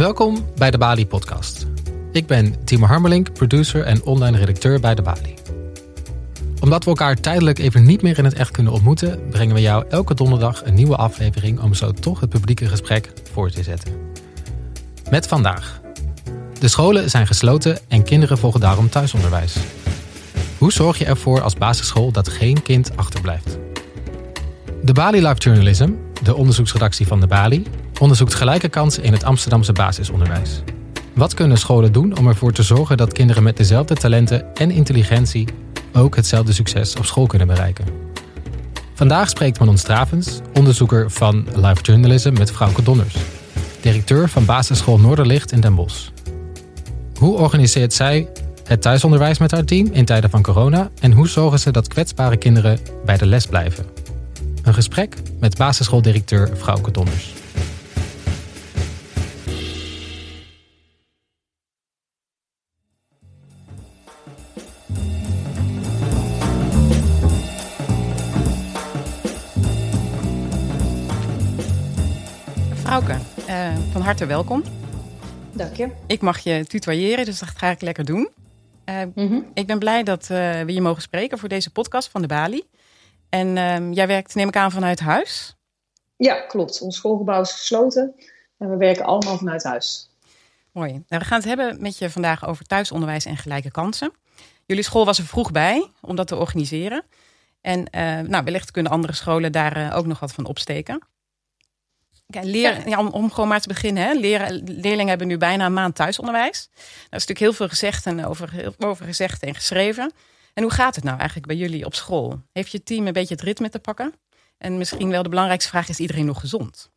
Welkom bij de Bali Podcast. Ik ben Timo Harmelink, producer en online redacteur bij de Bali. Omdat we elkaar tijdelijk even niet meer in het echt kunnen ontmoeten, brengen we jou elke donderdag een nieuwe aflevering om zo toch het publieke gesprek voor te zetten. Met vandaag. De scholen zijn gesloten en kinderen volgen daarom thuisonderwijs. Hoe zorg je ervoor als basisschool dat geen kind achterblijft? De Bali Live Journalism, de onderzoeksredactie van de Bali, onderzoekt gelijke kansen in het Amsterdamse basisonderwijs. Wat kunnen scholen doen om ervoor te zorgen dat kinderen met dezelfde talenten en intelligentie ook hetzelfde succes op school kunnen bereiken? Vandaag spreekt Manon Stravens, onderzoeker van Live Journalism met Frauke Donners, directeur van basisschool Noorderlicht in Den Bosch. Hoe organiseert zij het thuisonderwijs met haar team in tijden van corona en hoe zorgen ze dat kwetsbare kinderen bij de les blijven? Een gesprek met basisschooldirecteur Frauke Donners. Frauke, uh, van harte welkom. Dank je. Ik mag je tutoyeren, dus dat ga ik lekker doen. Uh, mm-hmm. Ik ben blij dat uh, we je mogen spreken voor deze podcast van de Bali. En uh, jij werkt, neem ik aan, vanuit huis? Ja, klopt. Ons schoolgebouw is gesloten en we werken allemaal vanuit huis. Mooi. Nou, we gaan het hebben met je vandaag over thuisonderwijs en gelijke kansen. Jullie school was er vroeg bij om dat te organiseren. En nou, wellicht kunnen andere scholen daar ook nog wat van opsteken. Leer, ja. om, om, gewoon maar te beginnen. Hè. Leerlingen hebben nu bijna een maand thuisonderwijs. Daar is natuurlijk heel veel gezegd en over, over gezegd en geschreven. En hoe gaat het nou eigenlijk bij jullie op school? Heeft je team een beetje het ritme te pakken? En misschien wel de belangrijkste vraag, is iedereen nog gezond?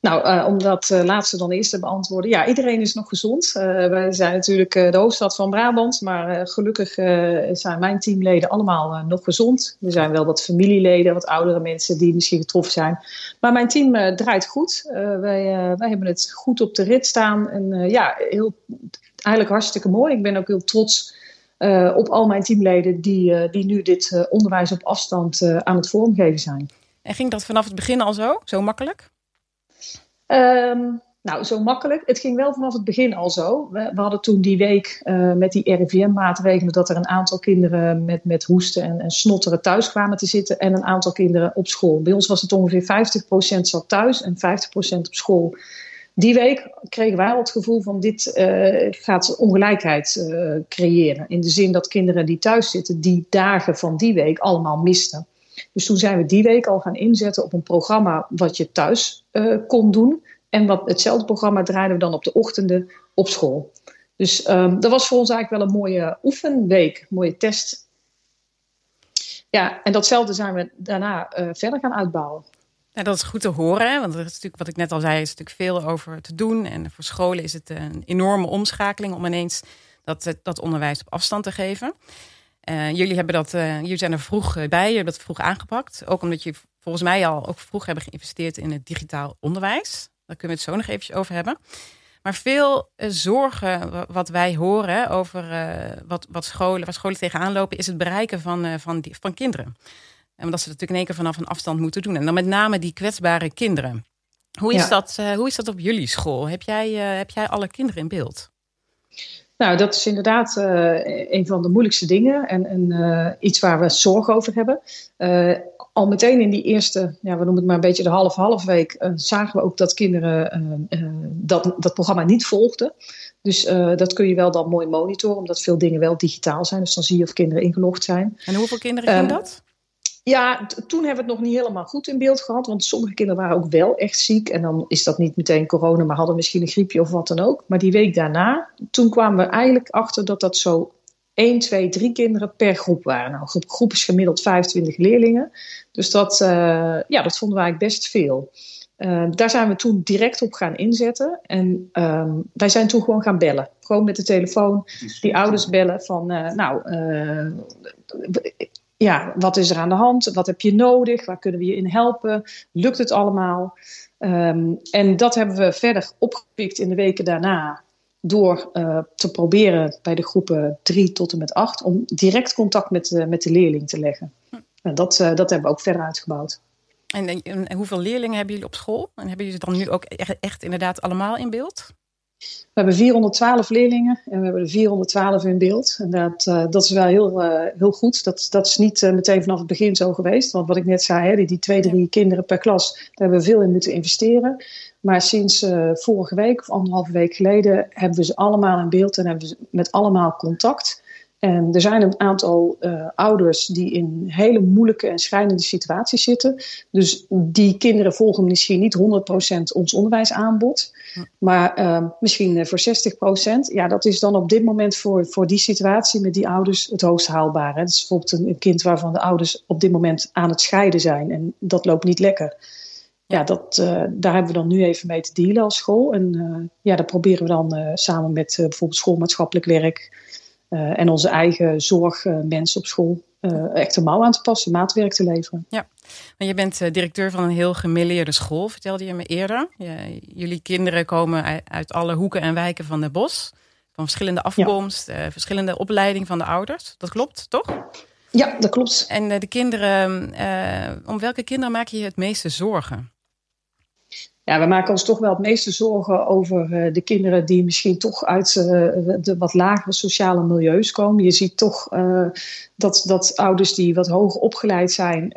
Nou, uh, om dat uh, laatste dan eerst te beantwoorden. Ja, iedereen is nog gezond. Uh, wij zijn natuurlijk de hoofdstad van Brabant. Maar gelukkig zijn mijn teamleden allemaal nog gezond. Er zijn wel wat familieleden, wat oudere mensen die misschien getroffen zijn. Maar mijn team draait goed. wij, wij hebben het goed op de rit staan. En ja, heel, eigenlijk hartstikke mooi. Ik ben ook heel trots op al mijn teamleden die, die nu dit onderwijs op afstand aan het vormgeven zijn. En ging dat vanaf het begin al zo? Zo makkelijk? Um, nou, zo makkelijk. Het ging wel vanaf het begin al zo. We, we hadden toen die week met die RIVM-maatregelen dat er een aantal kinderen met, met hoesten en, en, snotteren thuis kwamen te zitten en een aantal kinderen op school. Bij ons was het ongeveer 50% zat thuis en 50% op school. Die week kregen wij al het gevoel van dit uh, gaat ongelijkheid uh, creëren. In de zin dat kinderen die thuis zitten, die dagen van die week allemaal misten. Dus toen zijn we die week al gaan inzetten op een programma wat je thuis uh, kon doen. En wat, hetzelfde programma draaiden we dan op de ochtenden op school. Dus um, dat was voor ons eigenlijk wel een mooie oefenweek, een mooie test. Ja, en datzelfde zijn we daarna verder gaan uitbouwen. Ja, dat is goed te horen, want er is natuurlijk, wat ik net al zei, is natuurlijk veel over te doen. En voor scholen is het een enorme omschakeling om ineens dat, dat onderwijs op afstand te geven. Uh, jullie, hebben dat, uh, jullie zijn er vroeg bij, jullie hebben dat vroeg aangepakt. Ook omdat je volgens mij al ook vroeg hebben geïnvesteerd in het digitaal onderwijs. Daar kunnen we het zo nog eventjes over hebben. Maar veel zorgen wat wij horen over wat, wat scholen, waar scholen tegenaan lopen, is het bereiken van, van, die, van kinderen. En omdat ze dat natuurlijk in één keer vanaf een afstand moeten doen. En dan met name die kwetsbare kinderen. Hoe is, ja. dat, hoe is dat op jullie school? Heb jij, heb jij alle kinderen in beeld? Nou, dat is inderdaad uh, een van de moeilijkste dingen en, en uh, iets waar we zorg over hebben. Uh, al meteen in die eerste, ja, we noemen het maar een beetje de half-half week, zagen we ook dat kinderen dat, dat programma niet volgden. Dus dat kun je wel dan mooi monitoren, omdat veel dingen wel digitaal zijn. Dus dan zie je of kinderen ingelogd zijn. En hoeveel kinderen ging dat? Ja, toen hebben we het nog niet helemaal goed in beeld gehad. Want sommige kinderen waren ook wel echt ziek. En dan is dat niet meteen corona, maar hadden misschien een griepje of wat dan ook. Maar die week daarna, toen kwamen we eigenlijk achter dat dat zo 1, 2, 3 kinderen per groep waren. Nou, groep, groep is gemiddeld 25 leerlingen. Dus dat, uh, ja, dat vonden we eigenlijk best veel. Uh, daar zijn we toen direct op gaan inzetten. En um, wij zijn toen gewoon gaan bellen. Gewoon met de telefoon die ouders bellen van, uh, nou, ja, wat is er aan de hand? Wat heb je nodig? Waar kunnen we je in helpen? Lukt het allemaal? Um, en dat hebben we verder opgepikt in de weken daarna. Door uh, te proberen bij de groepen 3 tot en met 8 om direct contact met, met de leerling te leggen. En dat, uh, dat hebben we ook verder uitgebouwd. En, hoeveel leerlingen hebben jullie op school? En hebben jullie ze dan nu ook echt, echt inderdaad allemaal in beeld? We hebben 412 leerlingen en we hebben er 412 in beeld. En dat, uh, dat is wel heel, uh, heel goed. Dat, dat is niet uh, meteen vanaf het begin zo geweest. Want wat ik net zei, hè, die, die twee, drie kinderen per klas, daar hebben we veel in moeten investeren. Maar sinds vorige week of anderhalve week geleden hebben we ze allemaal in beeld en hebben we met allemaal contact. En er zijn een aantal uh, ouders die in hele moeilijke en schrijnende situaties zitten. Dus die kinderen volgen misschien niet 100% ons onderwijsaanbod. Maar uh, misschien voor 60%. Ja, dat is dan op dit moment voor, voor die situatie met die ouders het hoogst haalbare. Dat is bijvoorbeeld een, een, kind waarvan de ouders op dit moment aan het scheiden zijn. En dat loopt niet lekker. Ja, dat, uh, daar hebben we dan nu even mee te dealen als school. En ja, daar proberen we dan samen met bijvoorbeeld schoolmaatschappelijk werk uh, en onze eigen zorgmensen op school uh, echt een mouw aan te passen, maatwerk te leveren. Ja, maar je bent uh, directeur van een heel gemêleerde school, vertelde je me eerder. Je, jullie kinderen komen uit alle hoeken en wijken van de bos. Van verschillende afkomst, ja. verschillende opleiding van de ouders. Dat klopt, toch? Ja, dat klopt. En de kinderen, om welke kinderen maak je je het meeste zorgen? Ja, we maken ons toch wel het meeste zorgen over uh, de kinderen die misschien toch uit uh, de wat lagere sociale milieus komen. Je ziet toch uh, dat, dat ouders die wat hoger opgeleid zijn,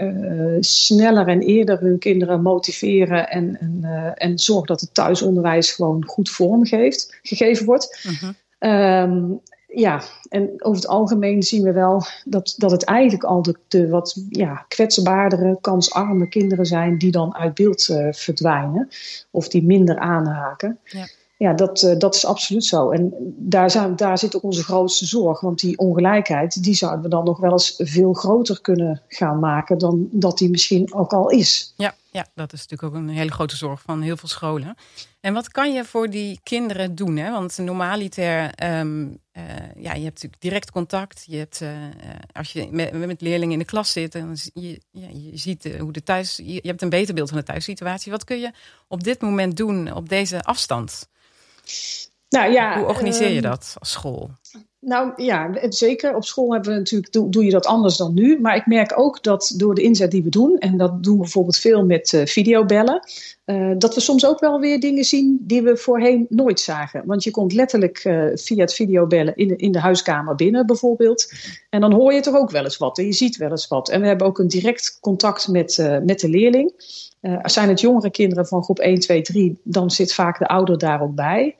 sneller en eerder hun kinderen motiveren en, en, en zorgen dat het thuisonderwijs gewoon goed vormgeeft, gegeven wordt. -huh. Um, ja, en over het algemeen zien we wel dat, dat het eigenlijk al de, de wat ja, kwetsbaardere, kansarme kinderen zijn die dan uit beeld uh, verdwijnen of die minder aanhaken. Ja, ja dat, uh, dat is absoluut zo. En daar, zijn, daar zit ook onze grootste zorg, want die ongelijkheid die zouden we dan nog wel eens veel groter kunnen gaan maken dan dat die misschien ook al is. Ja, ja, dat is natuurlijk ook een hele grote zorg van heel veel scholen. En wat kan je voor die kinderen doen? Hè? Want normaliter, um, uh, ja, je hebt natuurlijk direct contact. Je hebt, uh, als je met, met, leerlingen in de klas zit, dan je, ja, je ziet hoe de thuis. Je, je hebt een beter beeld van de thuissituatie. Wat kun je op dit moment doen op deze afstand? Nou ja, hoe organiseer je um, dat als school? Nou ja, zeker. Op school hebben we natuurlijk, doe, je dat anders dan nu. Maar ik merk ook dat door de inzet die we doen, en dat doen we bijvoorbeeld veel met uh, videobellen, uh, dat we soms ook wel weer dingen zien die we voorheen nooit zagen. Want je komt letterlijk uh, via het videobellen in de, in de huiskamer binnen bijvoorbeeld. En dan hoor je toch ook wel eens wat en je ziet wel eens wat. En we hebben ook een direct contact met, met de leerling. Zijn het jongere kinderen van groep 1, 2, 3, dan zit vaak de ouder daar ook bij.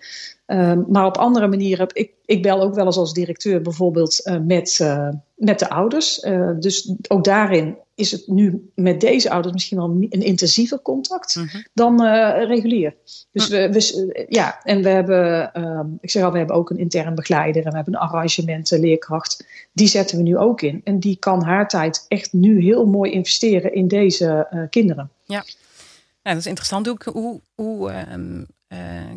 Um, maar op andere manieren, ik, ik bel ook wel eens als directeur bijvoorbeeld uh, met, uh, met de ouders. Uh, dus ook daarin is het nu met deze ouders misschien wel een intensiever contact mm -hmm. dan regulier. Dus mm. we, we, ja, en we hebben, um, ik zeg al, we hebben ook een intern begeleider en we hebben een arrangement, leerkracht. Die zetten we nu ook in. En die kan haar tijd echt nu heel mooi investeren in deze kinderen. Ja. dat is interessant. Hoe, hoe, hoe um,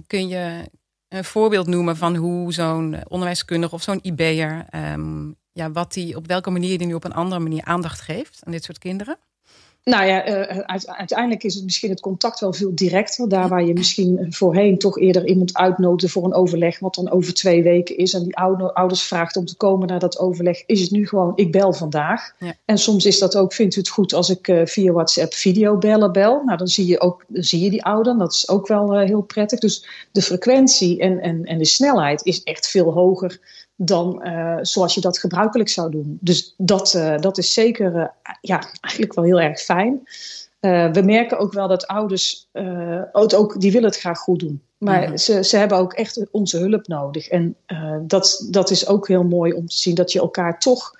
kun je een voorbeeld noemen van hoe zo'n onderwijskundige of zo'n IB'er, um, ja, wat die, op welke manier die nu op een andere manier aandacht geeft aan dit soort kinderen? Nou ja, uh, uiteindelijk is het misschien het contact wel veel directer. Daar waar je misschien voorheen toch eerder iemand uitnodigde voor een overleg, wat dan over twee weken is. En die ouders vraagt om te komen naar dat overleg. Is het nu gewoon, ik bel vandaag. Ja. En soms is dat ook, vindt u het goed als ik via WhatsApp video bellen bel? Nou, dan zie je ook dan zie je die ouder. Dat is ook wel heel prettig. Dus de frequentie en, en, en de snelheid is echt veel hoger dan uh, zoals je dat gebruikelijk zou doen. Dus dat, uh, dat is zeker uh, ja, eigenlijk wel heel erg fijn. we merken ook wel dat ouders het ook, die willen het graag goed doen. Maar mm -hmm. ze, ze hebben ook echt onze hulp nodig. En dat, dat is ook heel mooi om te zien dat je elkaar toch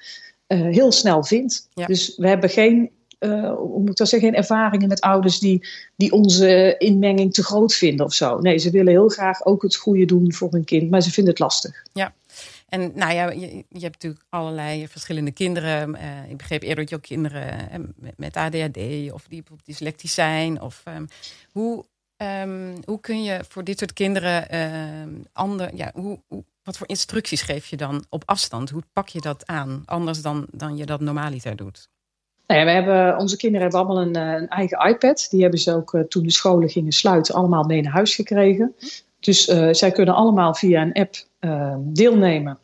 heel snel vindt. Ja. Dus we hebben geen uh, hoe moet ik dat zeggen, geen ervaringen met ouders die, die onze inmenging te groot vinden of zo. Nee, ze willen heel graag ook het goede doen voor hun kind, maar ze vinden het lastig. Ja, en nou ja, je, je, hebt natuurlijk allerlei verschillende kinderen. Uh, ik begreep eerder dat je ook kinderen uh, met, ADHD of die dyslectisch zijn. Of, um, hoe, um, hoe kun je voor dit soort kinderen uh, ja, hoe, wat voor instructies geef je dan op afstand? Hoe pak je dat aan, anders dan, dan je dat normaliter doet? Nou ja, we hebben, onze kinderen hebben allemaal een, een, eigen iPad. Die hebben ze ook toen de scholen gingen sluiten allemaal mee naar huis gekregen. Dus zij kunnen allemaal via een app deelnemen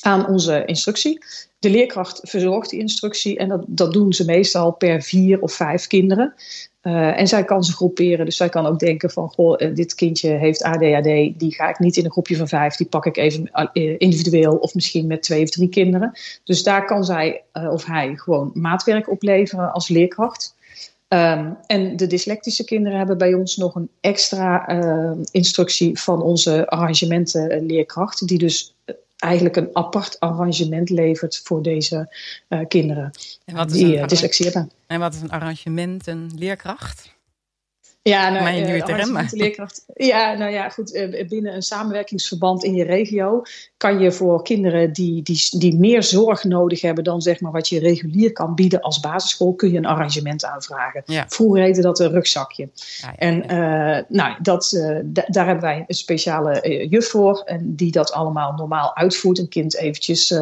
aan onze instructie. De leerkracht verzorgt die instructie en dat, dat doen ze meestal per vier of vijf kinderen. Uh, en zij kan ze groeperen, dus zij kan ook denken van, goh, dit kindje heeft ADHD, die ga ik niet in een groepje van vijf, die pak ik even individueel of misschien met twee of drie kinderen. Dus daar kan zij of hij gewoon maatwerk opleveren als leerkracht. Um, en de dyslectische kinderen hebben bij ons nog een extra instructie van onze arrangementenleerkracht, die dus eigenlijk een apart arrangement levert voor deze uh, kinderen en wat is die uh, dyslexie hebben. En wat is een arrangement, een leerkracht? Ja, nou, Mijn uh, term, leerkracht. Ja, nou ja, goed. Uh, binnen een samenwerkingsverband in je regio kan je voor kinderen die, die, die meer zorg nodig hebben dan zeg maar wat je regulier kan bieden als basisschool, kun je een arrangement aanvragen. Ja. Vroeger heette dat een rugzakje. Ja, ja, en uh, nou, dat, daar hebben wij een speciale juf voor en die dat allemaal normaal uitvoert. Een kind eventjes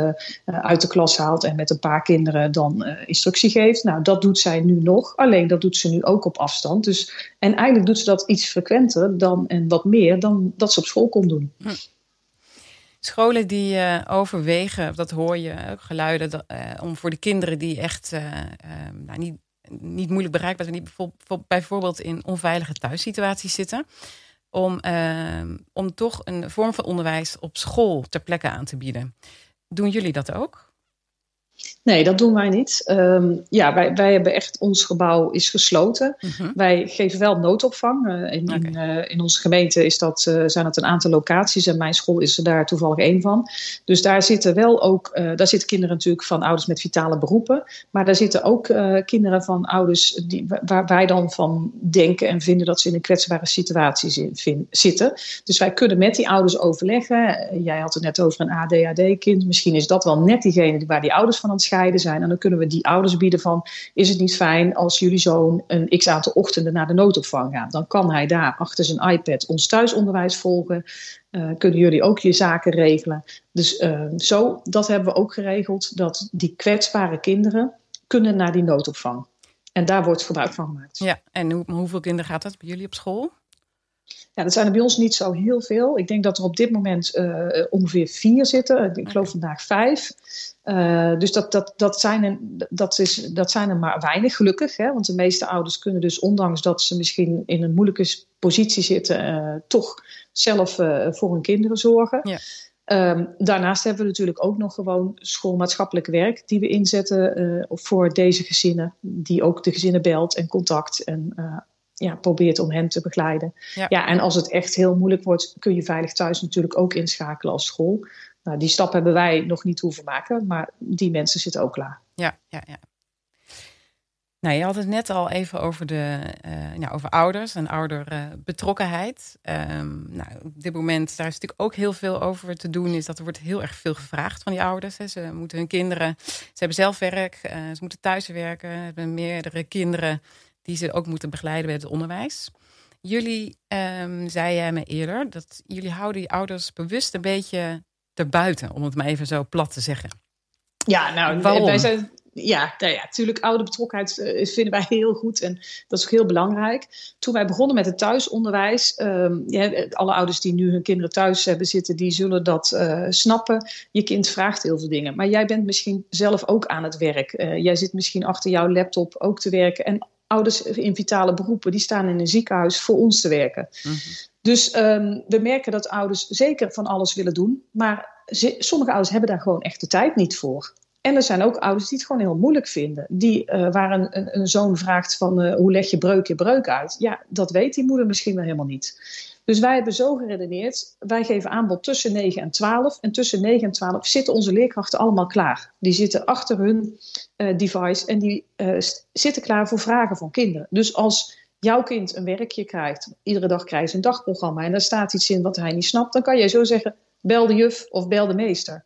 uit de klas haalt en met een paar kinderen dan instructie geeft. Nou, dat doet zij nu nog. Alleen dat doet ze nu ook op afstand. Dus, en en eigenlijk doet ze dat iets frequenter dan, en wat meer dan dat ze op school kon doen. Hm. Scholen die uh, overwegen, dat hoor je, geluiden, dat, uh, om voor de kinderen die echt nou, niet, niet moeilijk bereikbaar zijn, die bijvoorbeeld in onveilige thuissituaties zitten, om, om toch een vorm van onderwijs op school ter plekke aan te bieden. Doen jullie dat ook? Nee, dat doen wij niet. Um, ja, wij, wij hebben echt, ons gebouw is gesloten. Uh-huh. Wij geven wel noodopvang. Uh, in, okay. in, uh, in, onze gemeente is dat, uh, zijn dat een aantal locaties en mijn school is er daar toevallig één van. Dus daar zitten wel ook, daar zitten kinderen natuurlijk van ouders met vitale beroepen. Maar daar zitten ook kinderen van ouders die, waar wij dan van denken en vinden dat ze in een kwetsbare situatie zitten. Dus wij kunnen met die ouders overleggen. Jij had het net over een ADHD-kind. Misschien is dat wel net diegene waar die ouders van aan het zijn. En dan kunnen we die ouders bieden van, is het niet fijn als jullie zoon een x aantal ochtenden naar de noodopvang gaat? Dan kan hij daar achter zijn iPad ons thuisonderwijs volgen. Uh, kunnen jullie ook je zaken regelen? Dus uh, zo, dat hebben we ook geregeld, dat die kwetsbare kinderen kunnen naar die noodopvang. En daar wordt gebruik van gemaakt. Ja, en hoe, hoeveel kinderen gaat dat bij jullie op school? Ja, dat zijn er bij ons niet zo heel veel. Ik denk dat er op dit moment uh, ongeveer vier zitten. Ik geloof vandaag vijf. Uh, dus dat, dat, dat, zijn er, dat, is, dat zijn er maar weinig, gelukkig. Hè? Want de meeste ouders kunnen dus, ondanks dat ze misschien in een moeilijke positie zitten, uh, toch zelf uh, voor hun kinderen zorgen. Ja. Um, daarnaast hebben we natuurlijk ook nog gewoon schoolmaatschappelijk werk die we inzetten voor deze gezinnen, die ook de gezinnen belt en contact en ja, probeert om hen te begeleiden. Ja. ja, en als het echt heel moeilijk wordt, kun je veilig thuis natuurlijk ook inschakelen als school. Nou, die stap hebben wij nog niet hoeven maken, maar die mensen zitten ook klaar. Ja, ja, ja. Nou, je had het net al even over, de, uh, nou, over ouders en ouderbetrokkenheid. Um, nou, op dit moment, daar is natuurlijk ook heel veel over te doen. Is dat er wordt heel erg veel gevraagd van die ouders. Hè. Ze moeten hun kinderen, ze hebben zelf werk, uh, ze moeten thuis werken, hebben meerdere kinderen die ze ook moeten begeleiden bij het onderwijs. Jullie um, zeiden me eerder dat jullie houden die ouders bewust een beetje erbuiten, om het maar even zo plat te zeggen. Ja, nou, Waarom? wij zijn. Ja, nou ja, natuurlijk, ouderbetrokkenheid uh, vinden wij heel goed en dat is ook heel belangrijk. Toen wij begonnen met het thuisonderwijs, um, ja, alle ouders die nu hun kinderen thuis hebben zitten, die zullen dat uh, snappen. Je kind vraagt heel veel dingen, maar jij bent misschien zelf ook aan het werk. Uh, jij zit misschien achter jouw laptop ook te werken en ouders in vitale beroepen, die staan in een ziekenhuis voor ons te werken. Mm -hmm. Dus um, we merken dat ouders zeker van alles willen doen, maar sommige ouders hebben daar gewoon echt de tijd niet voor. En er zijn ook ouders die het gewoon heel moeilijk vinden. Die, uh, waar een, een, een, zoon vraagt van uh, hoe leg je breuk je breuk uit? Ja, dat weet die moeder misschien wel helemaal niet. Dus wij hebben zo geredeneerd, wij geven aanbod tussen 9 en 12. En tussen 9 en 12 zitten onze leerkrachten allemaal klaar. Die zitten achter hun uh, device en die zitten klaar voor vragen van kinderen. Dus als jouw kind een werkje krijgt, iedere dag krijgt ze een dagprogramma en daar staat iets in wat hij niet snapt, dan kan jij zo zeggen, bel de juf of bel de meester.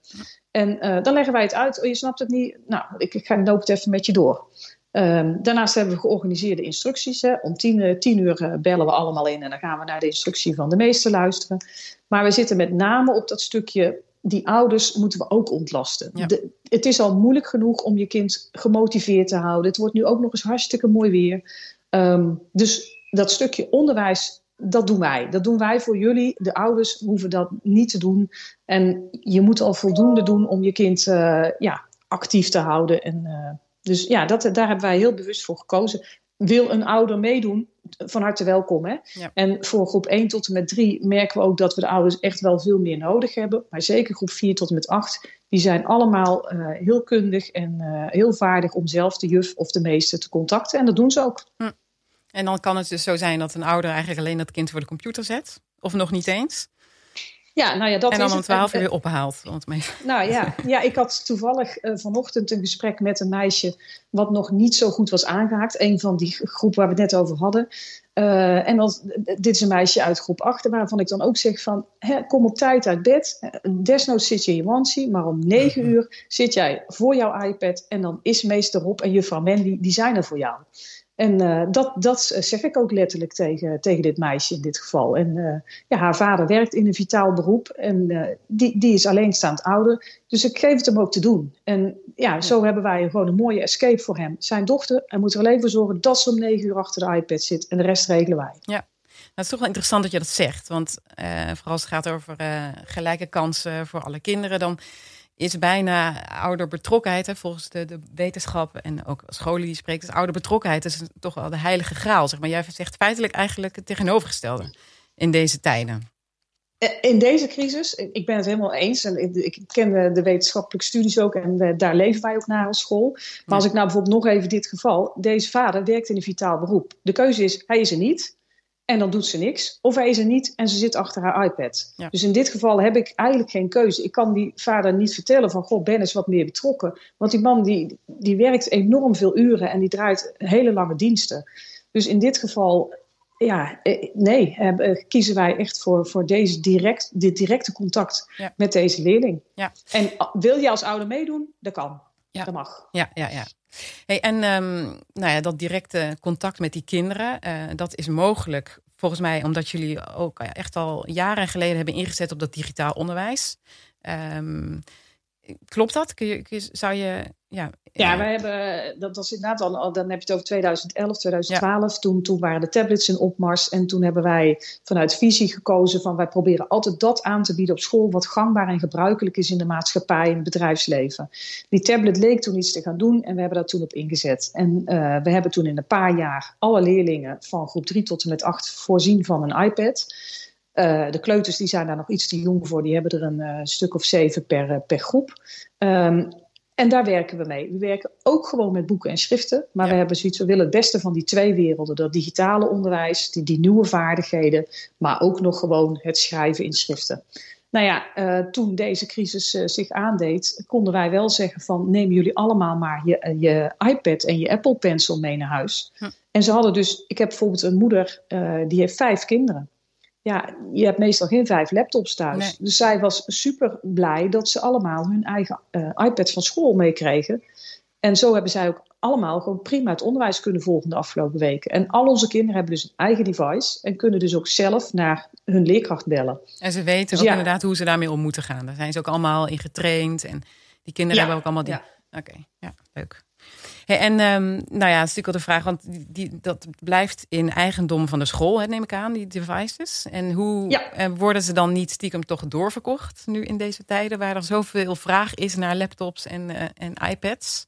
En uh, dan leggen wij het uit. Oh, je snapt het niet. Nou, ik, ik ga loop het even met je door. Um, daarnaast hebben we georganiseerde instructies. Hè. Om tien, uh, tien uur uh, bellen we allemaal in en dan gaan we naar de instructie van de meester luisteren. Maar we zitten met name op dat stukje. Die ouders moeten we ook ontlasten. Ja. De, het is al moeilijk genoeg om je kind gemotiveerd te houden. Het wordt nu ook nog eens hartstikke mooi weer. Um, dus dat stukje onderwijs dat doen wij. Dat doen wij voor jullie. De ouders hoeven dat niet te doen. En je moet al voldoende doen om je kind uh, ja, actief te houden. En, uh, dus ja, dat, daar hebben wij heel bewust voor gekozen. wil een ouder meedoen, van harte welkom. Hè? En voor groep 1 tot en met 3 merken we ook dat we de ouders echt wel veel meer nodig hebben. Maar zeker groep 4 tot en met 8, die zijn allemaal uh, heel kundig en uh, heel vaardig om zelf de juf of de meester te contacten. En dat doen ze ook. Hm. En dan kan het dus zo zijn dat een ouder eigenlijk alleen dat kind voor de computer zet. Of nog niet eens. Ja, nou ja, dat en dan om twaalf uur weer ophaalt. Nou ja, ja, ik had toevallig uh, vanochtend een gesprek met een meisje wat nog niet zo goed was aangehaakt. Een van die groep waar we het net over hadden. Uh, en dan, dit is een meisje uit groep 8, waarvan ik dan ook zeg van, hè, kom op tijd uit bed. Desnoods zit je in je onesie, maar om negen mhm. uur zit jij voor jouw iPad. En dan is meester Rob en juffrouw Mandy, die zijn er voor jou. En uh, dat, dat zeg ik ook letterlijk tegen, tegen dit meisje in dit geval. En uh, ja, haar vader werkt in een vitaal beroep en uh, die, die is alleenstaand ouder. Dus ik geef het hem ook te doen. En ja, zo hebben wij gewoon een mooie escape voor hem. Zijn dochter, en moeten er alleen voor zorgen dat ze om negen uur achter de iPad zit. En de rest regelen wij. Ja. Nou, het is toch wel interessant dat je dat zegt. Want vooral als het gaat over gelijke kansen voor alle kinderen, dan is bijna ouderbetrokkenheid, hè, volgens de, de wetenschap en ook scholen die spreken, is ouderbetrokkenheid is toch wel de heilige graal. Zeg maar. Jij zegt feitelijk eigenlijk het tegenovergestelde in deze tijden. Eh, in deze crisis, ik ben het helemaal eens. En ik ken de wetenschappelijke studies ook en daar leven wij ook naar als school. Maar als ik nou bijvoorbeeld nog even dit geval. Deze vader werkt in een vitaal beroep. De keuze is, hij is er niet. En dan doet ze niks. Of hij is er niet en ze zit achter haar iPad. Dus in dit geval heb ik eigenlijk geen keuze. Ik kan die vader niet vertellen van... Goh, Ben is wat meer betrokken. Want die man die, die werkt enorm veel uren... en die draait hele lange diensten. Dus in dit geval... Ja, eh, nee, eh, kiezen wij echt voor, voor deze direct, dit directe contact met deze leerling. Ja. En wil je als ouder meedoen? Dat kan. Dat mag. Ja, ja, ja. Hey, en um, nou ja, dat directe contact met die kinderen, uh, dat is mogelijk volgens mij omdat jullie ook echt al jaren geleden hebben ingezet op dat digitaal onderwijs. Um, klopt dat? Kun je, zou je ja, ja, wij hebben, dat was inderdaad al, dan heb je het over 2011, 2012. Toen, toen waren de tablets in opmars. En toen hebben wij vanuit visie gekozen van wij proberen altijd dat aan te bieden op school wat gangbaar en gebruikelijk is in de maatschappij en het bedrijfsleven. Die tablet leek toen iets te gaan doen en we hebben daar toen op ingezet. En uh, we hebben toen in een paar jaar alle leerlingen van groep 3 tot en met 8 voorzien van een iPad. Uh, de kleuters die zijn daar nog iets te jong voor, die hebben er een uh, stuk of zeven per, per groep. Um, en daar werken we mee. We werken ook gewoon met boeken en schriften. Maar we hebben zoiets, we willen het beste van die twee werelden. Dat digitale onderwijs, die, die nieuwe vaardigheden. Maar ook nog gewoon het schrijven in schriften. Nou ja, uh, toen deze crisis uh, zich aandeed, konden wij wel zeggen van neem jullie allemaal maar je, uh, je iPad en je Apple Pencil mee naar huis. Hm. En ze hadden dus, ik heb bijvoorbeeld een moeder, die heeft vijf kinderen ja, je hebt meestal geen vijf laptops thuis. Dus zij was super blij dat ze allemaal hun eigen uh, iPad van school meekregen. En zo hebben zij ook allemaal gewoon prima het onderwijs kunnen volgen de afgelopen weken. En al onze kinderen hebben dus een eigen device en kunnen dus ook zelf naar hun leerkracht bellen. En ze weten dus ook inderdaad hoe ze daarmee om moeten gaan. Daar zijn ze ook allemaal in getraind en die kinderen hebben ook allemaal die... Oké, ja, leuk en um, nou ja, het is natuurlijk wel de vraag, want die, dat blijft in eigendom van de school, hè, neem ik aan, die devices. En hoe ja. worden ze dan niet stiekem toch doorverkocht nu in deze tijden waar er zoveel vraag is naar laptops en, uh, en iPads?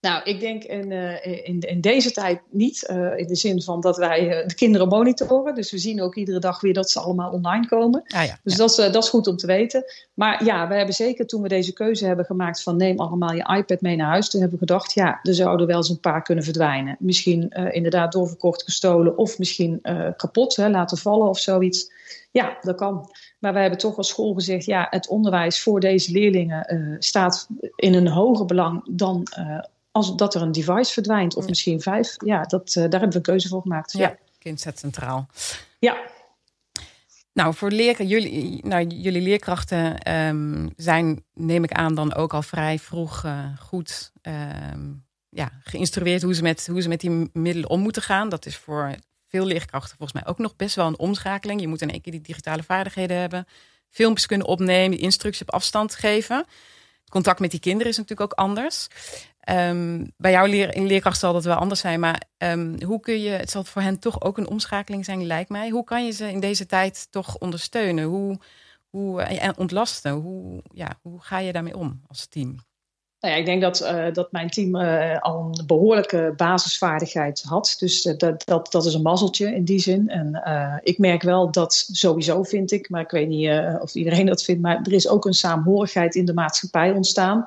Nou, ik denk in, uh, in, in, deze tijd niet. Uh, in de zin van dat wij uh, de kinderen monitoren. Dus we zien ook iedere dag weer dat ze allemaal online komen. Ah, ja, dus Dat, is, dat is goed om te weten. Maar ja, we hebben zeker toen we deze keuze hebben gemaakt van neem allemaal je iPad mee naar huis. Toen hebben we gedacht, ja, er zouden wel eens een paar kunnen verdwijnen. Misschien inderdaad doorverkocht, gestolen of misschien kapot hè, laten vallen of zoiets. Ja, dat kan. Maar wij hebben toch als school gezegd, ja, het onderwijs voor deze leerlingen staat in een hoger belang dan als dat er een device verdwijnt, of misschien vijf, ja, dat, uh, daar hebben we een keuze voor gemaakt. Ja, kind staat centraal. Ja. Nou, voor leren, jullie, nou, jullie leerkrachten um, zijn, neem ik aan, dan ook al vrij vroeg uh, goed um, ja, geïnstrueerd hoe ze, met, hoe ze met die middelen om moeten gaan. Dat is voor veel leerkrachten volgens mij ook nog best wel een omschakeling. Je moet in één keer die digitale vaardigheden hebben, filmpjes kunnen opnemen, instructies op afstand geven. Contact met die kinderen is natuurlijk ook anders. Um, bij jouw leer, leerkracht zal dat wel anders zijn, maar um, hoe kun je, het zal voor hen toch ook een omschakeling zijn, lijkt mij. Hoe kan je ze in deze tijd toch ondersteunen? Hoe, hoe, en ontlasten? Hoe, ja, hoe ga je daarmee om als team? Nou ja, ik denk dat, uh, dat mijn team uh, al een behoorlijke basisvaardigheid had. Dus dat, dat, dat is een mazzeltje in die zin. En ik merk wel dat sowieso vind ik, maar ik weet niet of iedereen dat vindt, maar er is ook een saamhorigheid in de maatschappij ontstaan.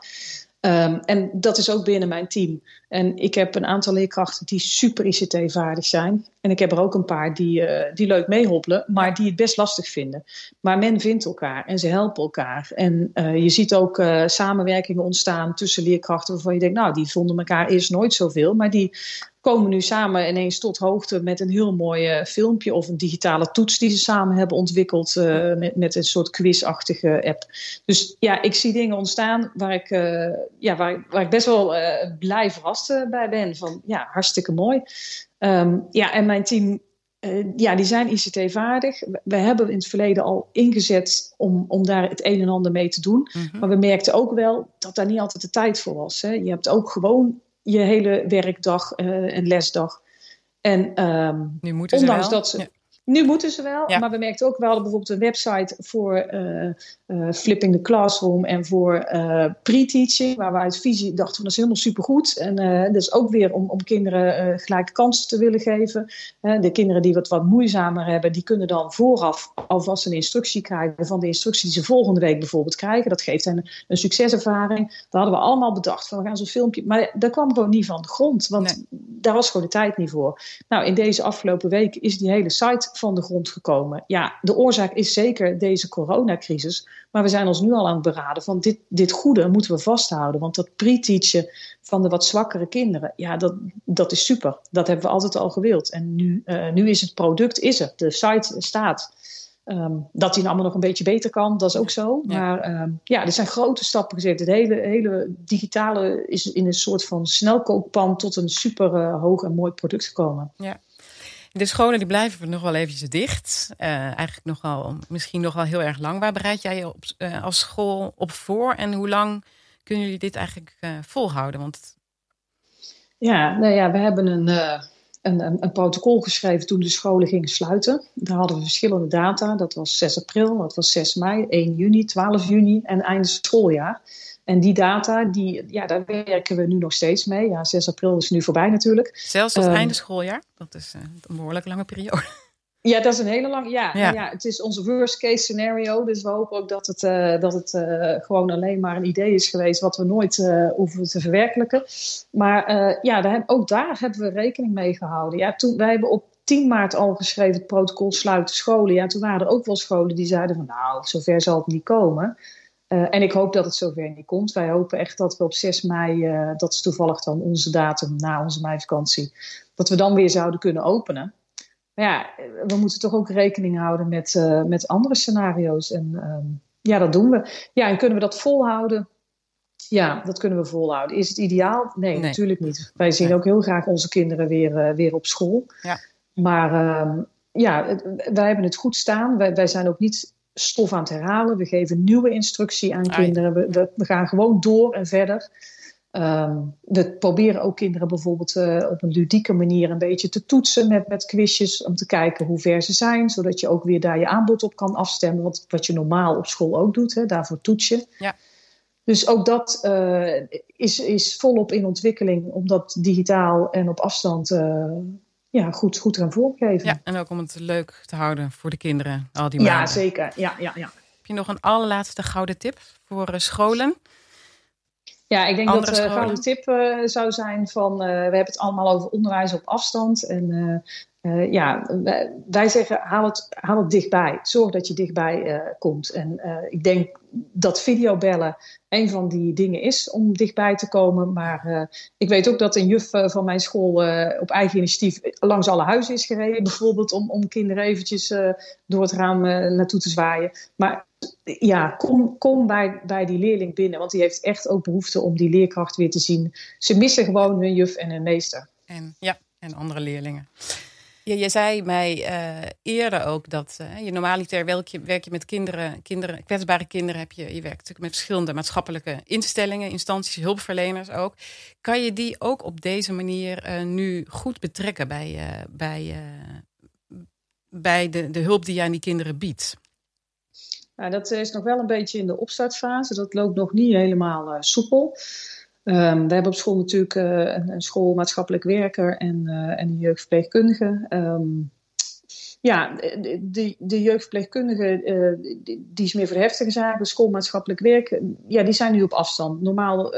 Um, en dat is ook binnen mijn team. En ik heb een aantal leerkrachten die super ICT-vaardig zijn. En ik heb er ook een paar die, uh, die leuk meehoppelen, maar die het best lastig vinden. Maar men vindt elkaar en ze helpen elkaar. En uh, je ziet ook uh, samenwerkingen ontstaan tussen leerkrachten waarvan je denkt, nou, die vonden elkaar eerst nooit zoveel, maar die komen nu samen ineens tot hoogte met een heel mooi filmpje of een digitale toets die ze samen hebben ontwikkeld met, met een soort quizachtige app. Dus ja, ik zie dingen ontstaan waar ik, ja, waar, waar ik best wel blij verrast bij ben. Van ja, hartstikke mooi. Um, ja, en mijn team ja, die zijn ICT-vaardig. We hebben in het verleden al ingezet om, om daar het een en ander mee te doen. Mm -hmm. Maar we merkten ook wel dat daar niet altijd de tijd voor was. Hè. Je hebt ook gewoon je hele werkdag uh, en lesdag. En um, nu moeten ondanks ze wel. dat ze. Ja. Nu moeten ze wel, ja. maar we merkten ook wel bijvoorbeeld een website voor uh, uh, Flipping the Classroom en voor uh, pre-teaching, waar we uit visie dachten van dat is helemaal supergoed. En dat is ook weer om, om kinderen gelijke kansen te willen geven. de kinderen die wat, wat moeizamer hebben, die kunnen dan vooraf alvast een instructie krijgen van de instructie die ze volgende week bijvoorbeeld krijgen. Dat geeft hen een succeservaring. Dat hadden we allemaal bedacht van we gaan zo'n filmpje, maar dat kwam gewoon niet van de grond, want nee. daar was gewoon de tijd niet voor. Nou, in deze afgelopen week is die hele site van de grond gekomen. Ja, de oorzaak is zeker deze coronacrisis. Maar we zijn ons nu al aan het beraden van dit, dit goede moeten we vasthouden. Want dat pre-teachen van de wat zwakkere kinderen, ja, dat, dat is super. Dat hebben we altijd al gewild. En nu, uh, nu is het product, is er. De site staat. Um, dat die allemaal nog een beetje beter kan, dat is ook zo. Ja. Maar um, ja, er zijn grote stappen gezet. Het hele, hele digitale is in een soort van snelkookpan tot een super uh, hoog en mooi product gekomen. Ja. De scholen die blijven nog wel eventjes dicht. Uh, eigenlijk nog wel, misschien nog wel heel erg lang. Waar bereid jij je op, uh, als school op voor? En hoe lang kunnen jullie dit eigenlijk uh, volhouden? Want... Ja, nou ja, we hebben een, een, een, protocol geschreven toen de scholen gingen sluiten. Daar hadden we verschillende data. Dat was 6 april, dat was 6 mei, 1 juni, 12 juni en einde schooljaar. En die data, die, ja, daar werken we nu nog steeds mee. Ja, 6 april is nu voorbij natuurlijk. Zelfs tot um, einde schooljaar? Dat is uh, een behoorlijk lange periode. Ja, dat is een hele lange. Ja, ja. ja, het is onze worst case scenario. Dus we hopen ook dat het, uh, dat het uh, gewoon alleen maar een idee is geweest. wat we nooit hoeven te verwerkelijken. Maar ja, daar, ook daar hebben we rekening mee gehouden. Ja, toen, wij hebben op 10 maart al geschreven het protocol sluiten scholen. Ja, toen waren er ook wel scholen die zeiden van nou, zover zal het niet komen. Uh, en ik hoop dat het zover niet komt. Wij hopen echt dat we op 6 mei, uh, dat is toevallig dan onze datum na onze meivakantie, dat we dan weer zouden kunnen openen. Maar ja, we moeten toch ook rekening houden met, uh, met andere scenario's. En um, ja, dat doen we. Ja, en kunnen we dat volhouden? Ja, dat kunnen we volhouden. Is het ideaal? Nee, nee. natuurlijk niet. Wij zien nee. ook heel graag onze kinderen weer, weer op school. Ja. Maar um, ja, wij hebben het goed staan. Wij, wij zijn ook niet stof aan het herhalen. We geven nieuwe instructie aan kinderen. We, we, we gaan gewoon door en verder. Um, we proberen ook kinderen bijvoorbeeld uh, op een ludieke manier een beetje te toetsen met, met quizjes. Om te kijken hoe ver ze zijn. Zodat je ook weer daar je aanbod op kan afstemmen. Wat, wat je normaal op school ook doet. Hè, daarvoor toets je. Ja. Dus ook dat uh, is, is volop in ontwikkeling. Om dat digitaal en op afstand uh, ja, goed, goed gaan vormgeven. Ja, en ook om het leuk te houden voor de kinderen al die maanden. Ja, zeker. Ja, ja, ja. Heb je nog een allerlaatste gouden tip voor uh, scholen? Ja, ik denk Andere dat de uh, gouden tip uh, zou zijn van... we hebben het allemaal over onderwijs op afstand. En uh, ja, wij zeggen haal het, haal het dichtbij. Zorg dat je dichtbij uh, komt. En uh, ik denk dat videobellen een van die dingen is om dichtbij te komen. Maar ik weet ook dat een juf van mijn school op eigen initiatief langs alle huizen is gereden. Bijvoorbeeld om, om kinderen eventjes door het raam naartoe te zwaaien. Maar ja, kom, kom bij, bij die leerling binnen. Want die heeft echt ook behoefte om die leerkracht weer te zien. Ze missen gewoon hun juf en hun meester. En, ja, en andere leerlingen. Ja, je zei mij uh, eerder ook dat uh, je normaliter werk je, werk je met kinderen, kinderen, kwetsbare kinderen heb je, je werkt natuurlijk met verschillende maatschappelijke instellingen, instanties, hulpverleners ook. Kan je die ook op deze manier uh, nu goed betrekken bij, bij, bij de, de hulp die je aan die kinderen biedt? Nou, dat is nog wel een beetje in de opstartfase. Dat loopt nog niet helemaal soepel. Um, we hebben op school natuurlijk een, een, school maatschappelijk werker en, en een jeugdverpleegkundige. Um, ja, de, de jeugdverpleegkundige die, die, is meer voor heftige zaken. Schoolmaatschappelijk werk, ja, die zijn nu op afstand. Normaal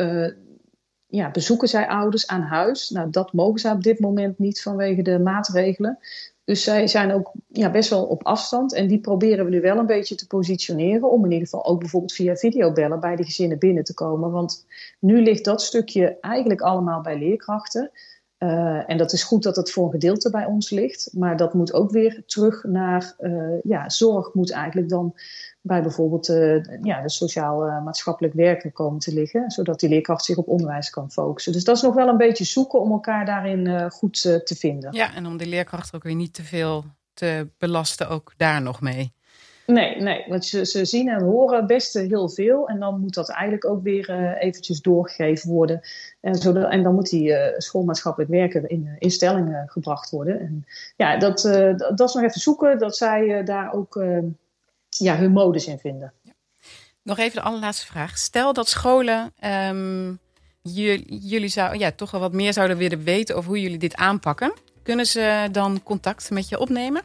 ja, bezoeken zij ouders aan huis. Nou, dat mogen zij op dit moment niet vanwege de maatregelen. Dus zij zijn ook ja, best wel op afstand. En die proberen we nu wel een beetje te positioneren. Om in ieder geval ook bijvoorbeeld via videobellen bij de gezinnen binnen te komen. Want nu ligt dat stukje eigenlijk allemaal bij leerkrachten. Uh, en dat is goed dat het voor een gedeelte bij ons ligt. Maar dat moet ook weer terug naar uh, ja, zorg moet eigenlijk dan bij bijvoorbeeld uh, ja, de sociaal-maatschappelijk werken komen te liggen. Zodat die leerkracht zich op onderwijs kan focussen. Dus dat is nog wel een beetje zoeken om elkaar daarin goed te vinden. Ja, en om de leerkracht ook weer niet te veel te belasten, ook daar nog mee. Nee, nee, want ze, ze zien en horen best heel veel. En dan moet dat eigenlijk ook weer uh, eventjes doorgegeven worden. En, zodat, en dan moet die uh, schoolmaatschappelijk werker in, in stelling gebracht worden. En ja, dat, uh, dat is nog even zoeken dat zij daar ook ja, hun modus in vinden. Nog even de allerlaatste vraag. Stel dat scholen um, jullie, jullie zou, ja, toch wel wat meer zouden willen weten over hoe jullie dit aanpakken. Kunnen ze dan contact met je opnemen?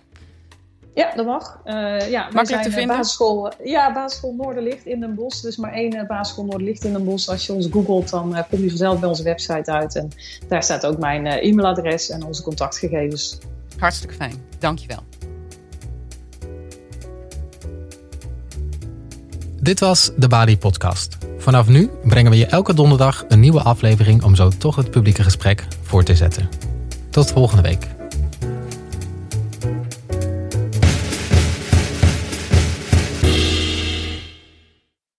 Ja, dat mag. Uh, ja, Makkelijk te eh, vinden? Basisschool, ja, basisschool Noorderlicht in Den Bosch. Dus maar één uh, basisschool Noorderlicht in Den Bosch. Als je ons googelt, dan uh, kom je vanzelf bij onze website uit. En daar staat ook mijn e-mailadres en onze contactgegevens. Hartstikke fijn. Dankjewel. Dit was de Bali Podcast. Vanaf nu brengen we je elke donderdag een nieuwe aflevering om zo toch het publieke gesprek voor te zetten. Tot volgende week.